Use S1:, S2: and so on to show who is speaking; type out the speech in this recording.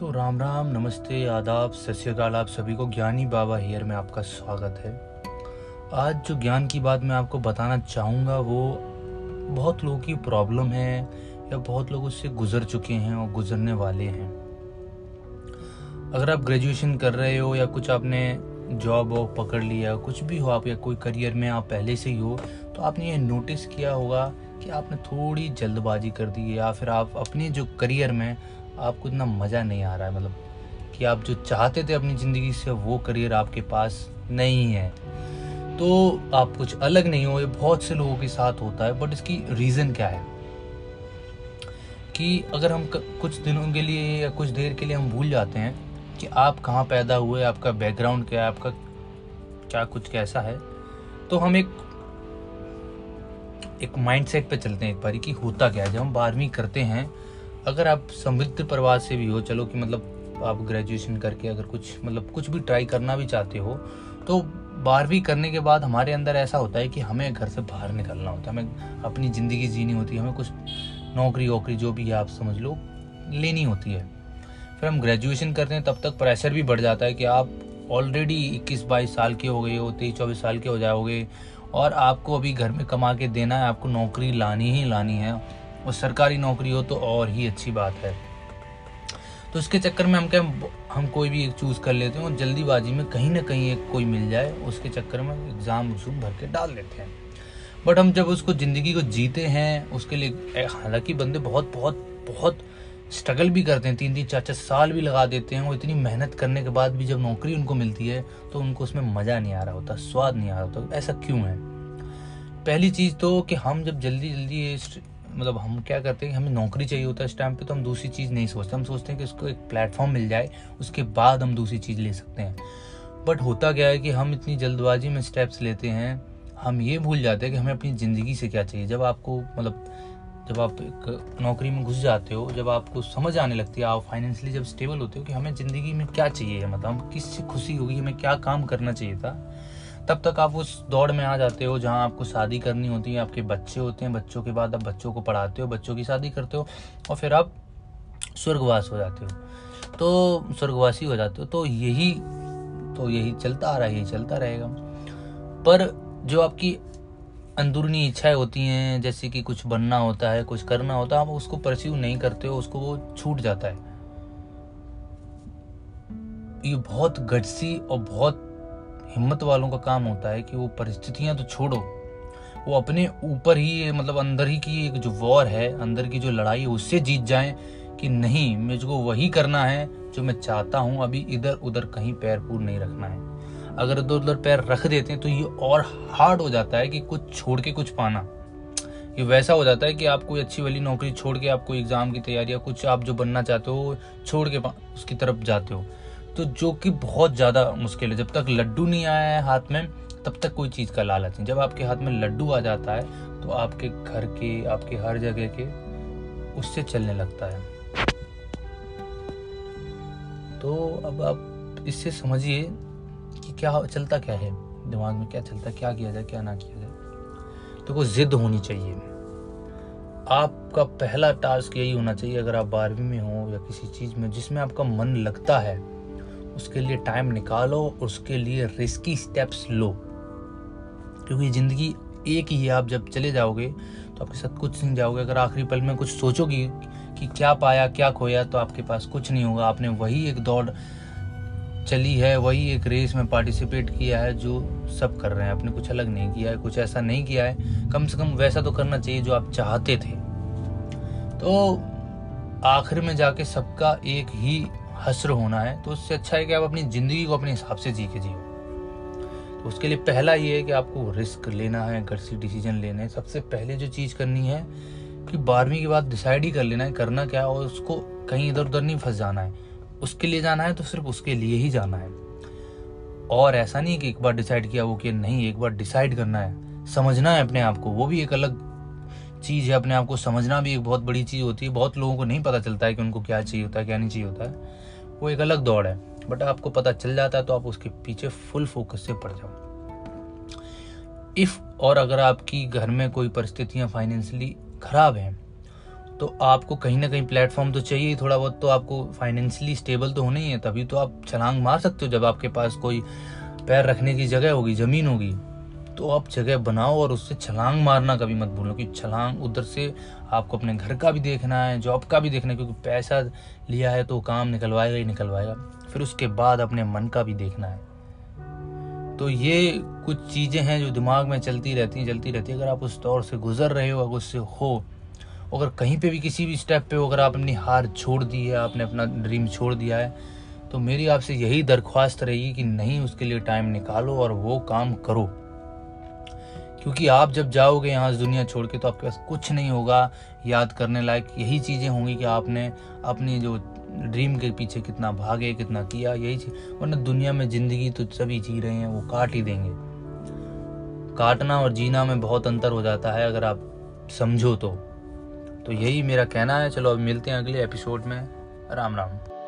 S1: सो so, Ram Ram नमस्ते आदाब सत श्रीकाल आप सभी को ज्ञानी बाबा हेयर में आपका स्वागत है। आज जो ज्ञान की बात मैं आपको बताना चाहूँगा वो बहुत लोगों की प्रॉब्लम है या बहुत लोग उससे गुजर चुके हैं और गुजरने वाले हैं। अगर आप ग्रेजुएशन कर रहे हो या कुछ आपने जॉब वो पकड़ लिया कुछ भी हो आप या कोई करियर में आप पहले से ही हो तो आपने ये नोटिस किया होगा कि आपने थोड़ी जल्दबाजी कर दी है या फिर आप अपने जो करियर में आपको इतना मज़ा नहीं आ रहा है मतलब कि आप जो चाहते थे अपनी ज़िंदगी से, वो करियर आपके पास नहीं है। तो आप कुछ अलग नहीं हो, ये बहुत से लोगों के साथ होता है बट इसकी रीज़न क्या है? कि अगर हम कुछ दिनों के लिए या कुछ देर के लिए हम भूल जाते हैं कि आप कहाँ पैदा हुए, आपका बैकग्राउंड क्या है, आपका क्या कुछ कैसा है तो हम एक एक माइंडसेट पे चलते हैं एक बारी कि होता क्या है। जब हम बारहवीं करते हैं अगर आप समृद्ध परिवार से भी हो, चलो कि मतलब आप ग्रेजुएशन करके अगर कुछ मतलब कुछ भी ट्राई करना भी चाहते हो तो बारहवीं करने के बाद हमारे अंदर ऐसा होता है कि हमें घर से बाहर निकलना होता है। हमें अपनी ज़िंदगी जीनी होती है, हमें कुछ नौकरी वोकरी जो भी है, आप समझ लो, लेनी होती है। फिर हम ग्रेजुएशन करते हैं, तब तक प्रेशर भी बढ़ जाता है कि आप ऑलरेडी इक्कीस बाईस साल के हो गए हो, तेईस चौबीस साल के हो जाओगे, और आपको अभी घर में कमा के देना है, आपको नौकरी लानी ही लानी है। और सरकारी नौकरी हो तो और ही अच्छी बात है। तो इसके चक्कर में हम क्या हम कोई भी एक चूज़ कर लेते हैं और जल्दीबाजी में कहीं ना कहीं एक कोई मिल जाए, उसके चक्कर में एग्ज़ाम उसूम भर के डाल देते हैं। बट हम जब उसको ज़िंदगी को जीते हैं, उसके लिए हालाँकि बंदे बहुत बहुत बहुत स्ट्रगल भी करते हैं, तीन तीन, चार चार साल भी लगा देते हैं, वो इतनी मेहनत करने के बाद भी जब नौकरी उनको मिलती है तो उनको उसमें मज़ा नहीं आ रहा होता, स्वाद नहीं आ रहा होता, ऐसा क्यों है? पहली चीज़ तो कि हम जब जल्दी जल्दी मतलब हम क्या करते हैं हमें नौकरी चाहिए होता है इस टाइम पे तो हम दूसरी चीज़ नहीं सोचते। हम सोचते हैं कि उसको एक प्लेटफॉर्म मिल जाए, उसके बाद हम दूसरी चीज़ ले सकते हैं। बट होता क्या है कि हम इतनी जल्दबाजी में स्टेप्स लेते हैं, हम ये भूल जाते हैं कि हमें अपनी ज़िंदगी से क्या चाहिए। जब आपको मतलब जब आप एक नौकरी में घुस जाते हो, जब आपको समझ आने लगती है, आप फाइनेंशियली जब स्टेबल होते हो कि हमें ज़िंदगी में क्या चाहिए मतलब हम किससे खुशी होगी, हमें क्या काम करना चाहिए था तब तक आप उस दौड़ में आ जाते हो जहाँ आपको शादी करनी होती है, आपके बच्चे होते हैं, बच्चों के बाद आप बच्चों को पढ़ाते हो, बच्चों की शादी करते हो और फिर आप स्वर्गवास हो जाते हो। तो स्वर्गवासी हो जाते हो तो यही तो यही चलता आ रहा है, यही चलता रहेगा। पर जो आपकी अंदरूनी इच्छाएँ होती हैं, जैसे कि कुछ बनना होता है, कुछ करना होता है, आप उसको परस्यू नहीं करते हो, उसको वो छूट जाता है। ये बहुत गटसी और बहुत हिम्मत वालों का काम होता है कि वो परिस्थितियाँ तो छोड़ो। वो अपने ऊपर ही मतलब अंदर ही की एक जो वॉर है, अंदर की जो लड़ाई है उससे जीत जाएँ कि नहीं, मुझको वही करना है जो मैं चाहता हूँ अभी इधर उधर कहीं पैर पूर नहीं रखना है। अगर इधर उधर पैर रख देते हैं तो ये और हार्ड हो जाता है कि कुछ छोड़ के कुछ पाना। ये वैसा हो जाता है कि आप कोई अच्छी वाली नौकरी छोड़ के आप कोई एग्ज़ाम की तैयारी या कुछ आप जो बनना चाहते हो छोड़ के उसकी तरफ़ जाते हो। तो जो कि बहुत ज़्यादा मुश्किल है। जब तक लड्डू नहीं आया है हाथ में, तब तक कोई चीज़ का लालच नहीं। जब आपके हाथ में लड्डू आ जाता है तो आपके घर के, आपके हर जगह के उससे चलने लगता है। तो अब आप इससे समझिए कि क्या चलता क्या है? दिमाग में क्या चलता क्या किया जाए, क्या ना किया जाए? तो कोई जिद होनी चाहिए। आपका पहला टास्क यही होना चाहिए, अगर आप बारहवीं में हो या किसी चीज़ में जिसमें आपका मन लगता है। उसके लिए टाइम निकालो उसके लिए रिस्की स्टेप्स लो। क्योंकि ज़िंदगी एक ही है, आप जब चले जाओगे तो आपके साथ कुछ नहीं जाओगे। अगर आखिरी पल में कुछ सोचोगी कि क्या पाया, क्या खोया तो आपके पास कुछ नहीं होगा। आपने वही एक दौड़ चली है, वही एक रेस में पार्टिसिपेट किया है जो सब कर रहे हैं। आपने कुछ अलग नहीं किया है, कुछ ऐसा नहीं किया है। कम से कम वैसा तो करना चाहिए जो आप चाहते थे। तो आखिर में जाके सबका एक ही हसर होना है तो उससे अच्छा है कि आप अपनी ज़िंदगी को अपने हिसाब से जी के जियो। तो उसके लिए पहला ये है कि आपको रिस्क लेना है, घर से डिसीज़न लेने सबसे पहले जो चीज़ करनी है कि बारहवीं के बाद डिसाइड ही कर लेना है, करना क्या और उसको कहीं इधर उधर नहीं फंस जाना है। उसके लिए जाना है तो सिर्फ़ उसके लिए ही जाना है। और ऐसा नहीं कि एक बार डिसाइड किया वो कि नहीं, एक बार डिसाइड करना है, समझना है अपने आप को, वो भी एक अलग चीज़ है, अपने आप को समझना भी एक बहुत बड़ी चीज़ होती है। बहुत लोगों को नहीं पता चलता है कि उनको क्या चाहिए होता है, क्या नहीं चाहिए होता है। वो एक अलग दौड़ है। बट आपको पता चल जाता है तो आप उसके पीछे फुल फोकस से पड़ जाओ। इफ़ और अगर आपकी घर में कोई परिस्थितियाँ फाइनेंशियली खराब हैं तो आपको कहीं ना कहीं प्लेटफॉर्म तो चाहिए थोड़ा बहुत तो आपको फाइनेंशियली स्टेबल तो होना ही है। तभी तो आप छलांग मार सकते हो जब आपके पास कोई पैर रखने की जगह होगी, ज़मीन होगी। तो आप जगह बनाओ और उससे छलांग मारना कभी मत भूलो कि छलांग उधर से आपको अपने घर का भी देखना है जॉब का भी देखना है, क्योंकि पैसा लिया है तो काम निकलवाएगा ही निकलवाएगा। फिर उसके बाद अपने मन का भी देखना है। तो ये कुछ चीज़ें हैं जो दिमाग में चलती रहती हैं, चलती रहती है। अगर आप उस दौर से गुजर रहे हो, अगर उससे हो, अगर कहीं पे भी किसी भी स्टेप पे अगर आप अपनी हार छोड़ दी है, आपने अपना ड्रीम छोड़ दिया है तो मेरी आपसे यही दरख्वास्त रहेगी कि नहीं, उसके लिए टाइम निकालो और वो काम करो। क्योंकि आप जब जाओगे यहाँ दुनिया छोड़ के तो आपके पास कुछ नहीं होगा याद करने लायक। यही चीज़ें होंगी कि आपने अपनी जो ड्रीम के पीछे कितना भागे, कितना किया, यही चीज़। वरना दुनिया में ज़िंदगी तो सभी जी रहे हैं, वो काट ही देंगे। काटना और जीना में बहुत अंतर हो जाता है, अगर आप समझो तो। तो यही मेरा कहना है। चलो, अब मिलते हैं अगले एपिसोड में। राम राम।